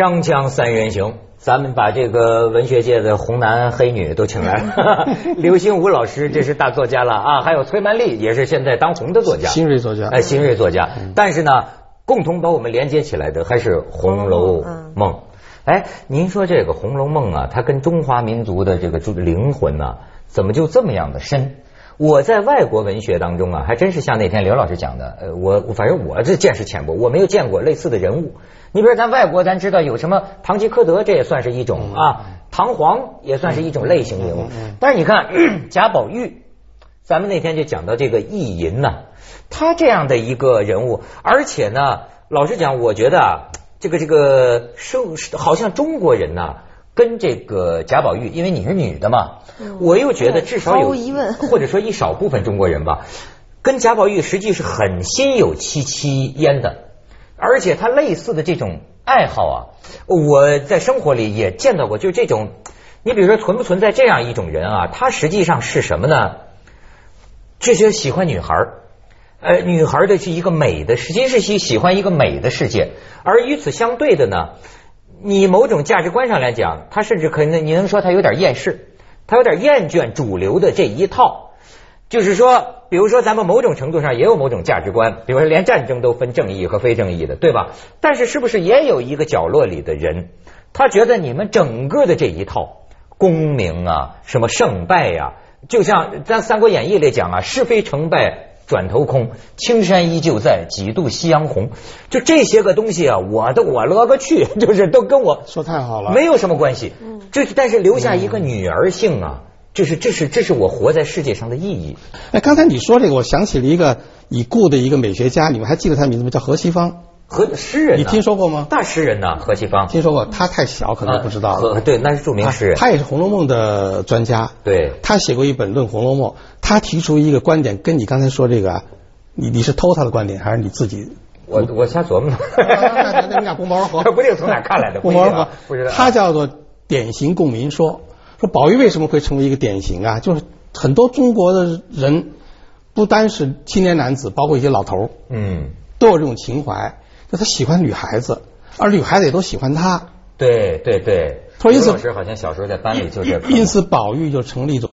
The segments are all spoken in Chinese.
锵锵三人行，咱们把这个文学界的红男黑女都请来了。刘心武老师，这是大作家了啊，还有崔曼丽，也是现在当红的作家，新锐作家。哎，新锐作家。但是呢，共同把我们连接起来的还是《红楼梦》。哎，您说这个《红楼梦》啊，它跟中华民族的这个灵魂呢，怎么就这么样的深？我在外国文学当中啊，还真是像那天刘老师讲的，呃，我反正我这见识浅薄，我没有见过类似的人物。你比如咱外国，咱知道有什么堂吉诃德，这也算是一种啊，唐璜也算是一种类型人物。但是你看 贾宝玉，咱们那天就讲到这个意淫呢，他这样的一个人物，而且呢，老实讲，我觉得啊这个这个生好像中国人呢。跟这个贾宝玉，因为你是女的嘛，我又觉得至少有疑问，或者说一少部分中国人吧，跟贾宝玉实际是很心有戚戚焉的，而且他类似的这种爱好啊，我在生活里也见到过，就这种，你比如说存不存在这样一种人啊？他实际上是什么呢？这些喜欢女孩呃，女孩的是一个美的，实际是喜喜欢一个美的世界，而与此相对的呢？你某种价值观上来讲，他甚至可能你能说他有点厌世，他有点厌倦主流的这一套。就是说，比如说咱们某种程度上也有某种价值观，比如说连战争都分正义和非正义的，对吧？但是是不是也有一个角落里的人，他觉得你们整个的这一套功名啊，什么胜败呀，就像咱《三国演义》里讲啊，是非成败。转头空，青山依旧在，几度夕阳红。就这些个东西啊，我都我勒个去，就是都跟我说太好了，没有什么关系。嗯，这但是留下一个女儿性啊，就是这是这是我活在世界上的意义。哎，刚才你说这个，我想起了一个已故的一个美学家，你们还记得他名字吗？叫何西芳。何诗人，你听说过吗？大诗人呢，何其芳。听说过，他太小，可能不知道了。对，那是著名诗人。他也是《红楼梦》的专家。对。他写过一本《论红楼梦》，他提出一个观点，跟你刚才说这个，你你是偷他的观点，还是你自己？我我瞎琢磨。那你俩不谋而合。不定从哪看来的。不谋而合。不知道。他叫做典型共鸣说，说宝玉为什么会成为一个典型啊？就是很多中国的人，不单是青年男子，包括一些老头嗯，都有这种情怀。就他喜欢女孩子，而女孩子也都喜欢他。对对对，说因此老师好像小时候在班里就这。因此，宝玉就成了一种，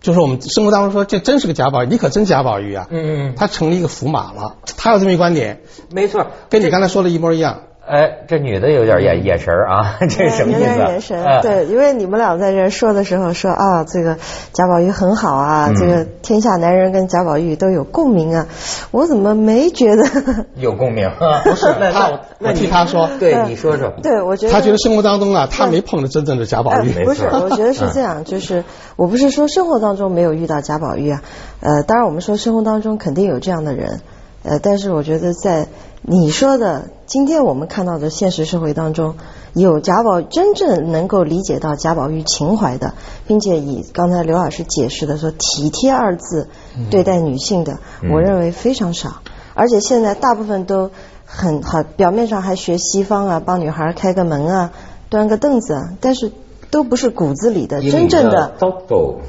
就是我们生活当中说，这真是个贾宝玉，你可真贾宝玉啊！嗯嗯，他成了一个驸马了。他有这么一观点，没错，跟你刚才说的一模一样。哎，这女的有点眼眼神啊，这是什么意思？有点眼神，对，因为你们俩在这说的时候说啊，这个贾宝玉很好啊，这个天下男人跟贾宝玉都有共鸣啊，我怎么没觉得？有共鸣？不是，那那我替他说，对，你说说，对我觉得他觉得生活当中啊，他没碰着真正的贾宝玉，不是，我觉得是这样，就是我不是说生活当中没有遇到贾宝玉啊，呃，当然我们说生活当中肯定有这样的人，呃，但是我觉得在。你说的，今天我们看到的现实社会当中，有贾宝真正能够理解到贾宝玉情怀的，并且以刚才刘老师解释的说体贴二字对待女性的，我认为非常少。而且现在大部分都很好，表面上还学西方啊，帮女孩开个门啊，端个凳子啊，但是都不是骨子里的真正的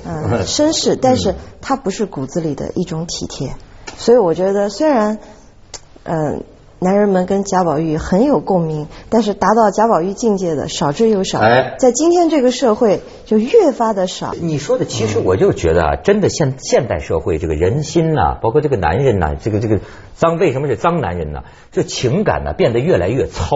嗯绅士，但是它不是骨子里的一种体贴。所以我觉得，虽然嗯。男人们跟贾宝玉很有共鸣，但是达到贾宝玉境界的少之又少。哎，在今天这个社会就越发的少。你说的其实我就觉得啊，真的现现代社会这个人心呐，包括这个男人呐，这个这个脏为什么是脏男人呢？这情感呢变得越来越糙。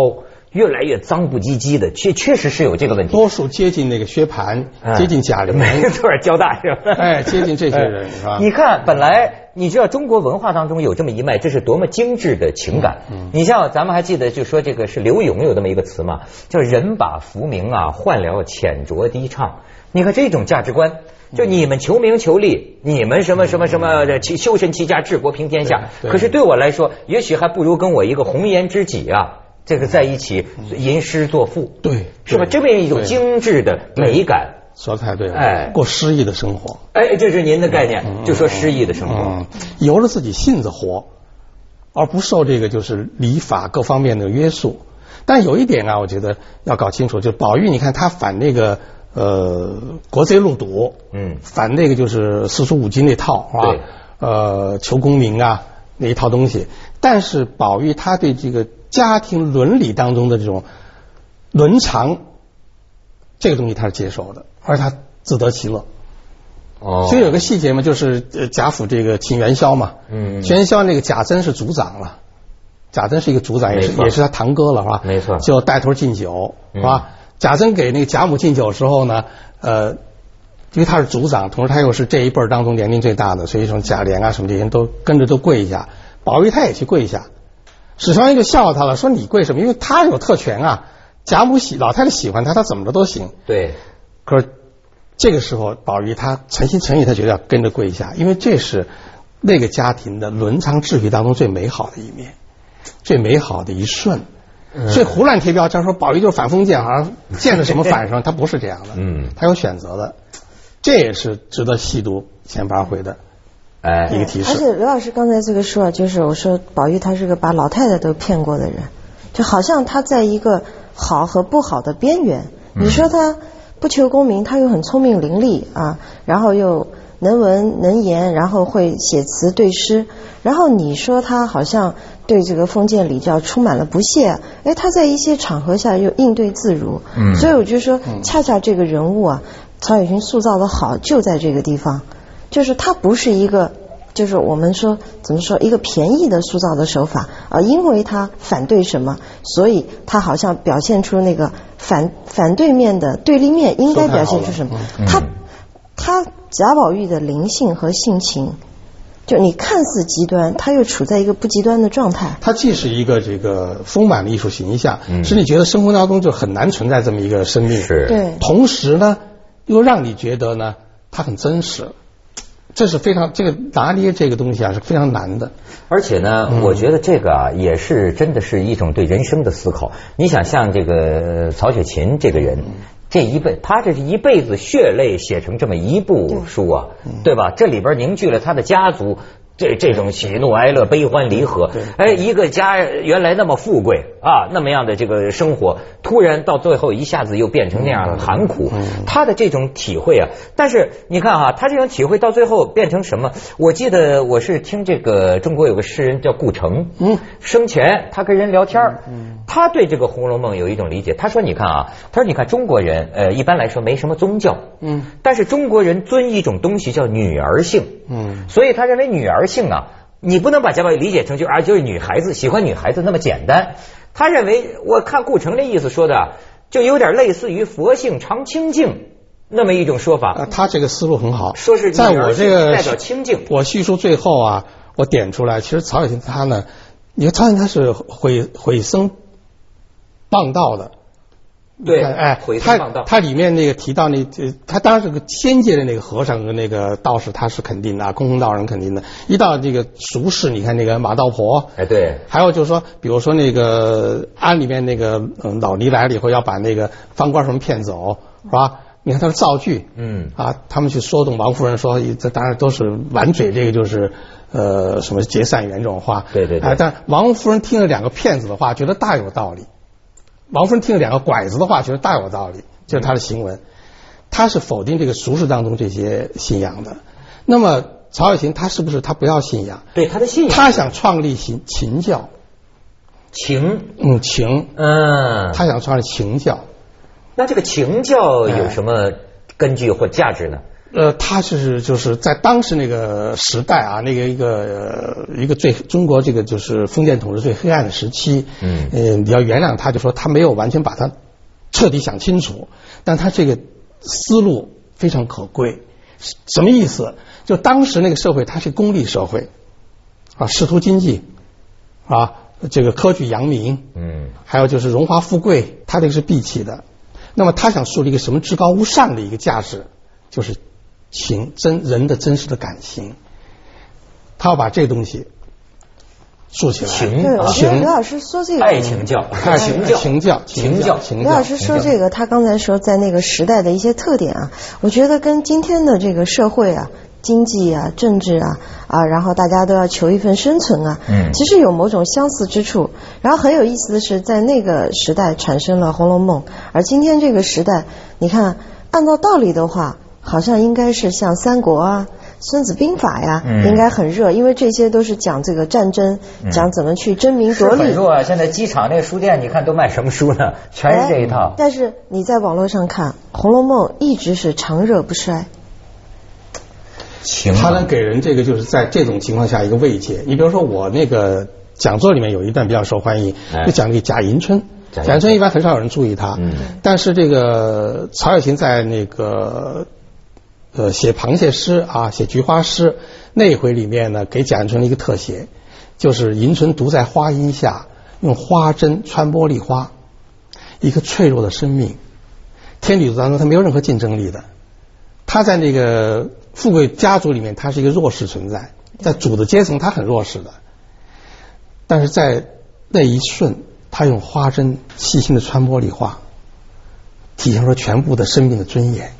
越来越脏不唧唧的，确确实是有这个问题。多数接近那个薛蟠，接近贾玲，没错，交大是吧？哎，接近这些人是吧？你看，本来你知道中国文化当中有这么一脉，这是多么精致的情感。你像咱们还记得，就说这个是刘永有这么一个词嘛，叫“人把浮名啊换了浅酌低唱”。你看这种价值观，就你们求名求利，你们什么什么什么修身齐家治国平天下，可是对我来说，也许还不如跟我一个红颜知己啊。这个在一起吟诗作赋，对，是吧？这么一种精致的美感，说的太对了。哎，过诗意的生活，哎，这是您的概念，就说诗意的生活，由着自己性子活，而不受这个就是礼法各方面的约束。但有一点啊，我觉得要搞清楚，就是宝玉，你看他反那个呃国贼路赌，嗯，反那个就是四书五经那套，啊？呃，求功名啊那一套东西。但是宝玉他对这个。家庭伦理当中的这种伦常这个东西他是接受的，而他自得其乐。哦。所以有个细节嘛，就是呃贾府这个秦元宵嘛，嗯。秦元宵那个贾珍是族长了，贾珍是一个族长，也是也是他堂哥了，是吧？没错。就带头敬酒，嗯。是吧？贾珍给那个贾母敬酒的时候呢，呃，因为他是族长，同时他又是这一辈儿当中年龄最大的，所以说贾琏啊什么这些人都跟着都跪一下，宝玉他也去跪一下，史湘云就笑话他了，说你跪什么？因为他有特权啊，贾母喜老太太喜欢他，他怎么着都行。对，可是这个时候，宝玉他诚心诚意，他觉得要跟着跪下，因为这是那个家庭的伦常秩序当中最美好的一面，最美好的一瞬。所以胡乱贴标签说宝玉就是反封建，好像见着什么反什么，他不是这样的，嗯他有选择的，这也是值得细读前八回的哎一个提示。而且刘老师刚才这个说啊，就是我说宝玉他是个把老太太都骗过的人，就好像他在一个好和不好的边缘。你说他不求功名，他又很聪明伶俐啊，然后又能文能言，然后会写词对诗，然后你说他好像对这个封建礼教充满了不屑，哎，他在一些场合下又应对自如。嗯所以我就说，恰恰这个人物啊，曹雪芹塑造的好，就在这个地方。就是他不是一个，就是我们说怎么说一个便宜的塑造的手法啊，因为他反对什么，所以他好像表现出那个反反对面的对立面应该表现出什么？他他贾宝玉的灵性和性情，就你看似极端，他又处在一个不极端的状态。他既是一个这个丰满的艺术形象，嗯使你觉得生活当中就很难存在这么一个生命。是对同时呢，又让你觉得呢，他很真实。这是非常这个拿捏这个东西啊是非常难的。而且呢，嗯我觉得这个啊，也是真的是一种对人生的思考。你想，像这个呃曹雪芹这个人，嗯这一辈他这是一辈子血泪写成这么一部书啊，嗯对吧？这里边凝聚了他的家族。这这种喜怒哀乐、悲欢离合，哎，一个家原来那么富贵啊，那么样的这个生活，突然到最后一下子又变成那样的寒苦，嗯。他的这种体会啊，但是你看哈、他这种体会到最后变成什么？我记得我是听这个中国有个诗人叫顾城，嗯，生前他跟人聊天儿他对这个《红楼梦》有一种理解。他说：“你看啊，他说你看中国人，呃，一般来说没什么宗教，嗯，但是中国人尊一种东西叫女儿性，嗯，所以他认为女儿性啊，你不能把贾宝玉理解成就啊就是女孩子喜欢女孩子那么简单。他认为，我看顾城这意思说的啊，就有点类似于佛性常清净那么一种说法。呃，他这个思路很好。说是在我这个代表清净我叙述最后啊，我点出来，其实曹雪芹他呢，你看曹雪芹他是毁毁僧谤道的。对哎毁，僧谤道他他里面那个提到那，呃他当然是个仙界的那个和尚和那个道士，他是肯定的，空空道人肯定的。一到这个俗世，你看那个马道婆，哎，对，还有就是说，比如说那个庵里面那个嗯老尼来了以后要把那个方官什么骗走，是吧？你看他的造句，嗯。啊，他们去说动王夫人说，这当然都是满嘴，这个就是呃什么结善缘这种话，对对对。哎，但王夫人听了两个骗子的话，觉得大有道理；王夫人听了两个拐子的话，觉得大有道理，就是他的行文，他是否定这个俗世当中这些信仰的。那么曹雪芹他是不是他不要信仰？对他的信仰，他想创立秦秦教，情，嗯，情，嗯，他想创立秦教。那这个秦教有什么根据或价值呢？呃，他是就是在当时那个时代啊，那个一个、呃、一个最中国这个就是封建统治最黑暗的时期，嗯呃，你要原谅他，就说他没有完全把它彻底想清楚，但他这个思路非常可贵。什么意思？就当时那个社会，它是功利社会，啊，仕途经济，啊，这个科举扬名，嗯还有就是荣华富贵，他这个是闭气的。那么他想树立一个什么至高无上的一个价值，就是情真人的真实的感情。他要把这个东西竖起来。情对，我啊觉得情刘老师说这个，爱情教，爱情教，情教，情教，情教。刘老师说这个，他刚才说在那个时代的一些特点啊，我觉得跟今天的这个社会啊、经济啊、政治啊啊，然后大家都要求一份生存啊，嗯其实有某种相似之处。然后很有意思的是，在那个时代产生了《红楼梦》，而今天这个时代，你看按照道理的话，好像应该是像三国啊。孙子兵法》呀，嗯应该很热，因为这些都是讲这个战争，讲怎么去争名夺利。很热啊！现在机场那个书店，你看都卖什么书呢？全是这一套。但是你在网络上看，《红楼梦》一直是长热不衰。情啊它能给人这个就是在这种情况下一个慰藉。你比如说我那个讲座里面有一段比较受欢迎，哎就讲这个贾迎春。贾迎春贾迎春一般很少有人注意他，嗯但是这个曹雪芹在那个呃写螃蟹诗啊，写菊花诗那回里面呢，给贾迎春了一个特写，就是迎春独在花荫下，用花针穿玻璃花，一个脆弱的生命，天地当中他没有任何竞争力的，他在那个富贵家族里面，他是一个弱势存在，在主的阶层他很弱势的，但是在那一瞬，他用花针细心的穿玻璃花，体现出全部的生命的尊严。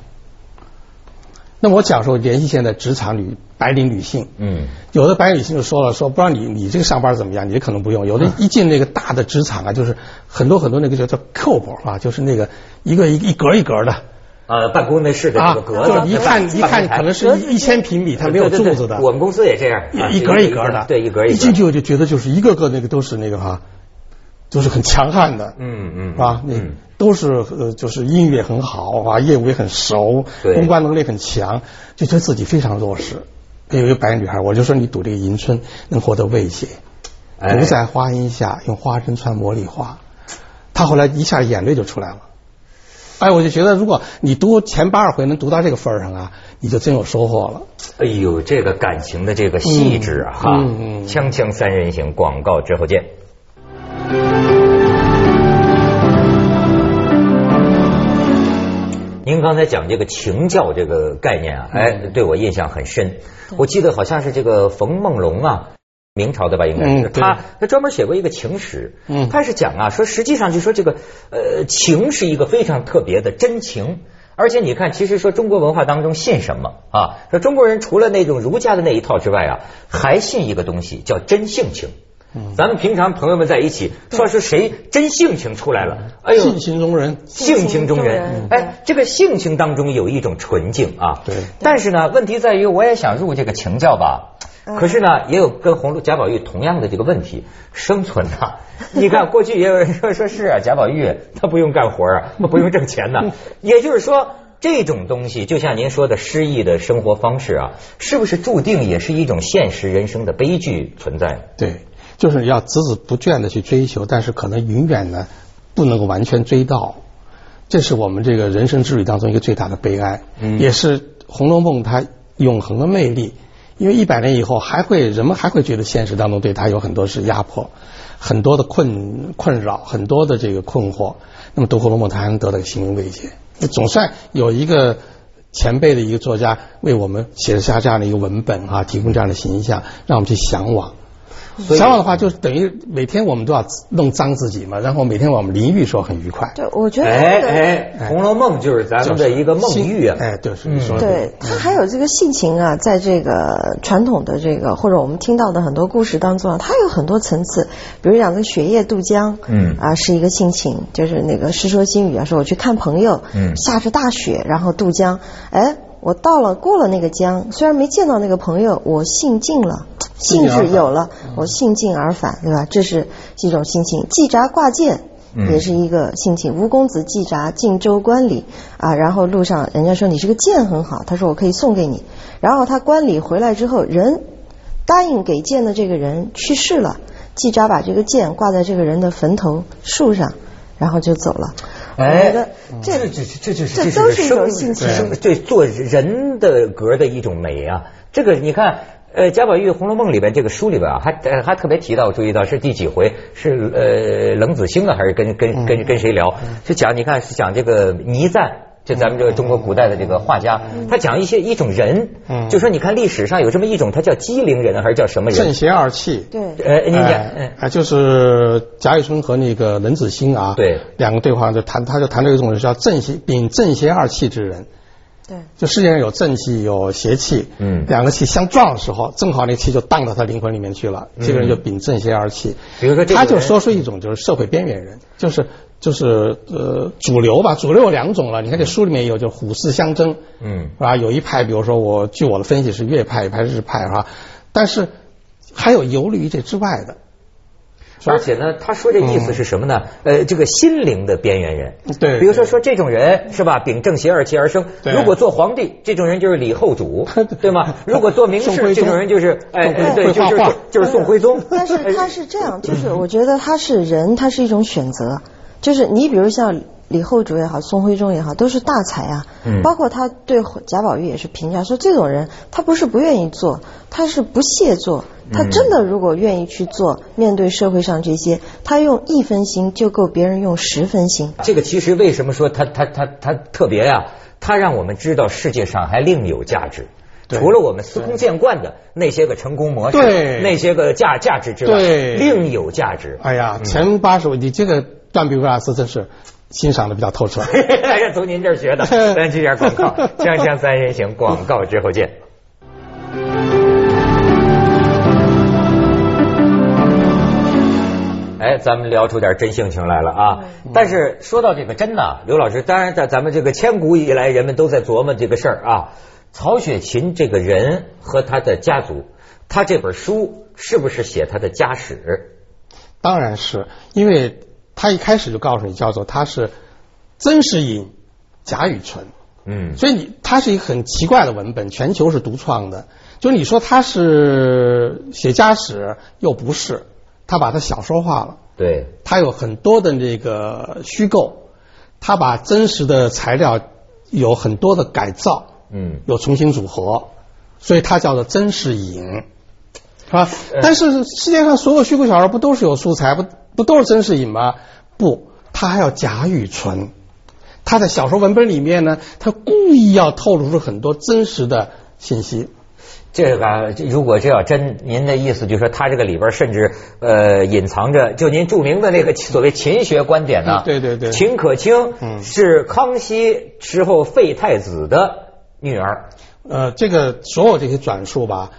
那么我讲说，联系现在职场女白领女性，嗯，有的白领女性就说了，说不知道你你这个上班怎么样，你可能不用。有的一进那个大的职场啊，就是很多很多那个叫叫 cube 啊，就是那个一个一一格一格的呃，办公室的这啊，个格子，就是一看一看可能是一一千平米，它没有柱子的。我们公司也这样，啊一一格一格的，对，一格一格。一进去我就觉得就是一个个那个都是那个哈，都是很强悍的，嗯嗯是吧？那嗯都是呃，就是英语也很好啊，业务也很熟，对公关能力很强，就觉得自己非常弱势。有一个白女孩，我就说你赌这个迎春能获得慰藉，哎独在花荫下，用花针穿茉莉花。她后来一下眼泪就出来了。哎，我就觉得，如果你读前八十回能读到这个份儿上啊，你就真有收获了。哎呦，这个感情的这个细致啊，哈！嗯嗯锵锵三人行，广告之后见。您刚才讲这个情教这个概念啊，哎，对我印象很深。我记得好像是这个冯梦龙啊，明朝的吧，应该是嗯他，他专门写过一个情史。嗯他是讲啊，说实际上就说这个呃情是一个非常特别的真情。而且你看，其实说中国文化当中信什么啊？说中国人除了那种儒家的那一套之外啊，还信一个东西叫真性情。咱们平常朋友们在一起说是谁真性情出来了，哎呦，性情中人，性情中人人，哎，这个性情当中有一种纯净啊。对但是呢，问题在于我也想入这个情教吧，嗯可是呢，也有跟红楼贾宝玉同样的这个问题，生存呐。你看过去也有人说说是啊，贾宝玉他不用干活啊，他 不用挣钱呐。也就是说。这种东西，就像您说的诗意的生活方式啊，是不是注定也是一种现实人生的悲剧存在？对，就是要孜孜不倦的去追求，但是可能永远呢不能够完全追到，这是我们这个人生之旅当中一个最大的悲哀，嗯也是《红楼梦》它永恒的魅力。因为一百年以后，还会人们还会觉得现实当中对他有很多是压迫，很多的困困扰，很多的这个困惑。那么读《红楼梦》，他还能得到心灵慰藉。总算有一个前辈的一个作家为我们写下这样的一个文本啊，提供这样的形象，让我们去向往。所以向往的话，就是等于每天我们都要弄脏自己嘛，然后每天我们淋浴时候很愉快。对，我觉得哎哎，《红楼梦》就是咱们的一个梦玉啊。哎，对，是你说的对他还有这个性情啊，在这个传统的这个或者我们听到的很多故事当中啊，它有很多层次。比如讲这个雪夜渡江，嗯啊是一个性情，就是那个《世说新语》啊，说我去看朋友，嗯下着大雪，然后渡江，哎，我到了过了那个江，虽然没见到那个朋友，我兴尽了。兴致有了，我兴尽而返，对吧？这是一种心情。季札挂剑，嗯也是一个心情。吴公子季札进州观礼啊，然后路上人家说你这个剑很好，他说我可以送给你。然后他观礼回来之后，人答应给剑的这个人去世了，季札把这个剑挂在这个人的坟头树上，然后就走了。哎得，这这这这就是这都是一种生性情生对做人的格的一种美啊。这个你看，呃，贾宝玉《红楼梦》里边这个书里边啊，还呃还特别提到，注意到是第几回？是呃冷子兴啊，还是跟跟跟跟谁聊？就讲你看是讲这个倪瓒。就咱们这个中国古代的这个画家，他讲一些一种人，嗯。就说你看历史上有这么一种，他叫机灵人还是叫什么人？正？邪二气。对，呃，您讲，啊，就是贾雨村和那个冷子兴啊，对。两个对话就谈，他就谈到一种人叫正邪秉正邪二气之人，对，就世界上有正气有邪气，嗯。两个气相撞的时候，正好那气就荡到他灵魂里面去了，这个人就秉正邪二气。比如说这个他就说出一种就是社会边缘人，就是就是呃主流吧，主流有两种了。你看这书里面也有，就虎视相争，嗯是吧？有一派，比如说我据我的分析是粤派，一派日派，是吧？但是还有游离于这之外的，而且呢，他说这意思是什么呢？呃，这个心灵的边缘人，对比如说说这种人是吧，秉正邪二气而生。对如果做皇帝，这种人就是李后主，对吗？如果做名士，这种人就是哎对，就是会画画就是宋徽宗。但是他是这样，就是我觉得他是人，他是一种选择。就是你比如像李后主也好，宋徽宗也好，都是大才啊。嗯包括他对贾宝玉也是评价说，这种人他不是不愿意做，他是不屑做。他真的如果愿意去做，面对社会上这些，他用一分心就够别人用十分心。这个其实为什么说他他他他特别呀、他让我们知道世界上还另有价值。除了我们司空见惯的那些个成功模式，对那些个价价值之外，另有价值。哎呀，前八十位，你这个断臂维拉斯真是欣赏的比较透彻。是从您这儿学的。咱接点广告，锵锵三人行，广告之后见。哎，咱们聊出点真性情来了啊！但是说到这个真呢，刘老师，当然在咱们这个千古以来，人们都在琢磨这个事儿啊。曹雪芹这个人和他的家族，他这本书是不是写他的家史？当然是因为他一开始就告诉你，叫做他是曾士隐、贾雨村，嗯，所以你他是一个很奇怪的文本，全球是独创的。就你说他是写家史，又不是，他把它小说化了，对，他有很多的这个虚构，他把真实的材料有很多的改造，嗯，有重新组合，所以它叫做真实隐，是吧？呃但是世界上所有虚构小说不都是有素材，不不都是真实隐吗？不，他还要假与存。他在小说文本里面呢，他故意要透露出很多真实的信息。这个啊如果这要真，您的意思就是说，他这个里边甚至呃隐藏着，就您著名的那个所谓秦学观点呢、嗯对对对秦可卿嗯是康熙时候废太子的女儿呃，这个所有这些转述吧，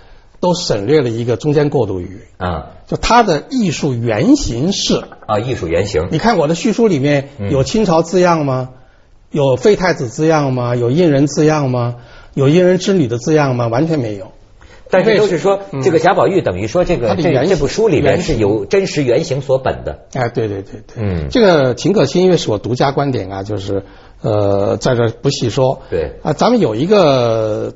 都省略了一个中间过渡语，啊就它的艺术原型是啊，艺术原型你看我的叙述里面嗯有清朝字样吗？有废太子字样吗？有印人字样吗？有印人之女的字样吗？完全没有。但是都是说，嗯这个贾宝玉等于说这个这这部书里面是有真实原型所本的。哎，对对对对，嗯这个秦可卿因为是我独家观点啊，就是呃，在这不细说。对啊，咱们有一个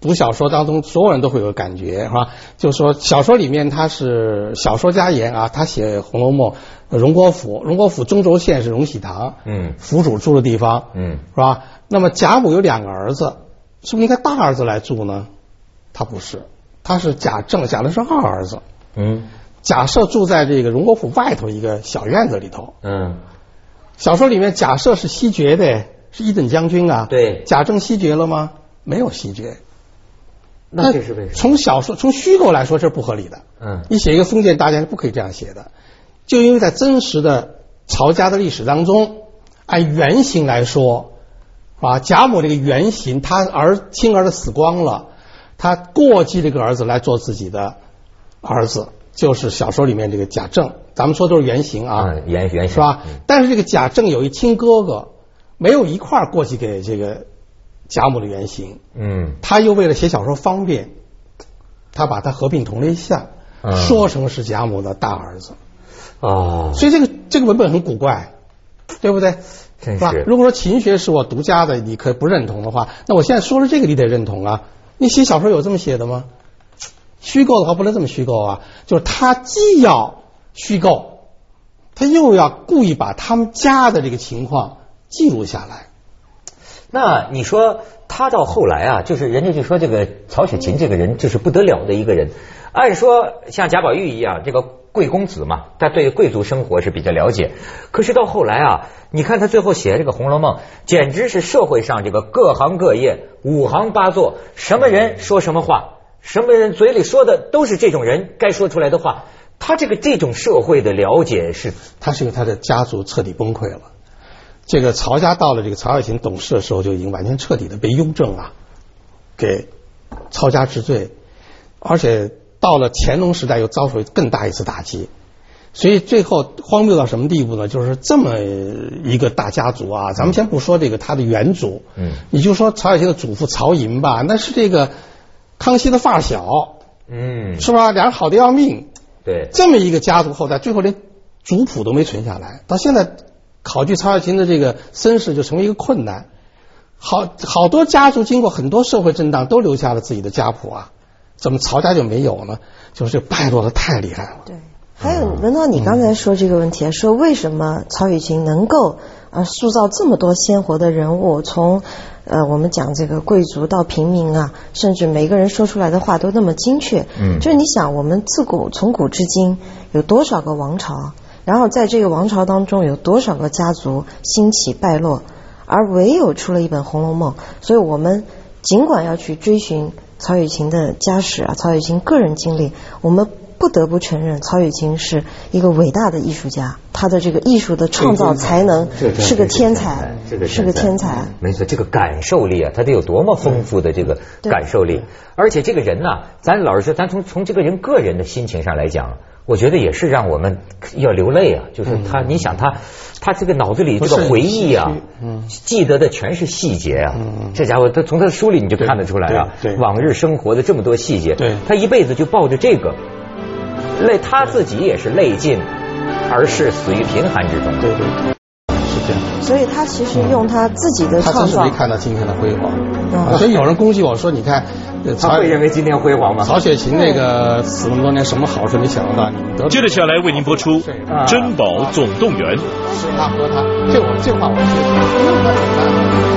读小说当中，所有人都会有个感觉是吧？就是说小说里面他是小说家言啊，他写《红楼梦》，呃荣国府，荣国府中轴线是荣禧堂，嗯府主住的地方，嗯是吧？那么贾母有两个儿子，是不是应该大儿子来住呢？他不是，他是贾政，贾的是二儿子。嗯贾赦住在这个荣国府外头一个小院子里头。嗯，小说里面贾赦是西爵的，是一等将军啊。对贾政西爵了吗？没有西爵。那这是为什么？从小说从虚构来说，这是不合理的。嗯你写一个封建大家是不可以这样写的，就因为在真实的曹家的历史当中，按原型来说，啊，贾母这个原型，他儿亲儿子死光了，他过继这个儿子来做自己的儿子，就是小说里面这个贾政。咱们说都是原型啊，嗯原原型是吧嗯？但是这个贾政有一亲哥哥，没有一块儿过继给这个贾母的原型，嗯他又为了写小说方便，他把它合并同类项，嗯说成是贾母的大儿子，哦，所以这个这个文本很古怪，对不对？吧？如果说秦学是我独家的，你可以不认同的话，那我现在说了这个，你得认同啊。你写小说有这么写的吗？虚构的话不能这么虚构啊，就是他既要虚构，他又要故意把他们家的这个情况记录下来。那你说他到后来啊，就是人家就说这个曹雪芹这个人就是不得了的一个人。按说像贾宝玉一样，这个贵公子嘛，他对贵族生活是比较了解。可是到后来啊，你看他最后写这个《红楼梦》，简直是社会上这个各行各业、五行八作，什么人说什么话，什么人嘴里说的都是这种人该说出来的话。他这个这种社会的了解是，他是因为他的家族彻底崩溃了。这个曹家到了这个曹雪芹懂事的时候，就已经完全彻底的被雍正啊给抄家治罪，而且到了乾隆时代又遭受更大一次打击。所以最后荒谬到什么地步呢？就是这么一个大家族啊，咱们先不说这个他的元祖，嗯你就说曹雪芹的祖父曹寅吧，那是这个康熙的发小，嗯，是吧？俩人好的要命，对，这么一个家族后代，最后连族谱都没存下来，到现在考据曹雪芹的这个身世就成为一个困难。好好多家族经过很多社会震荡，都留下了自己的家谱啊，怎么曹家就没有呢？就是这败落的太厉害了。对，还有文涛，你刚才说这个问题，说为什么曹雪芹能够啊塑造这么多鲜活的人物，从呃我们讲这个贵族到平民啊，甚至每个人说出来的话都那么精确。嗯就是你想，我们自古从古至今有多少个王朝，然后在这个王朝当中有多少个家族兴起败落，而唯有出了一本《红楼梦》，所以我们尽管要去追寻曹雪芹的家史啊，曹雪芹个人经历，我们不得不承认曹雪芹是一个伟大的艺术家，他的这个艺术的创造才能是个天才，是个天才。没错，这个感受力啊，他得有多么丰富的这个感受力，而且这个人呐、咱老实说，咱从从这个人个人的心情上来讲，我觉得也是让我们要流泪啊。就是他，你想他，他这个脑子里这个回忆啊嗯，记得的全是细节啊嗯。这家伙，他从他的书里你就看得出来啊往日生活的这么多细节。对他一辈子就抱着这个，累他自己也是累尽而是，死于贫寒之中。所以他其实用他自己的创造他真是没，看到今天的辉煌，所以有人攻击我说，你看，呃他曹会认为今天辉煌吗？曹雪芹那个死那么多年，什么好事没想到？你得接着下来为您播出《珍宝总动员》。是他和他，这我这话我是。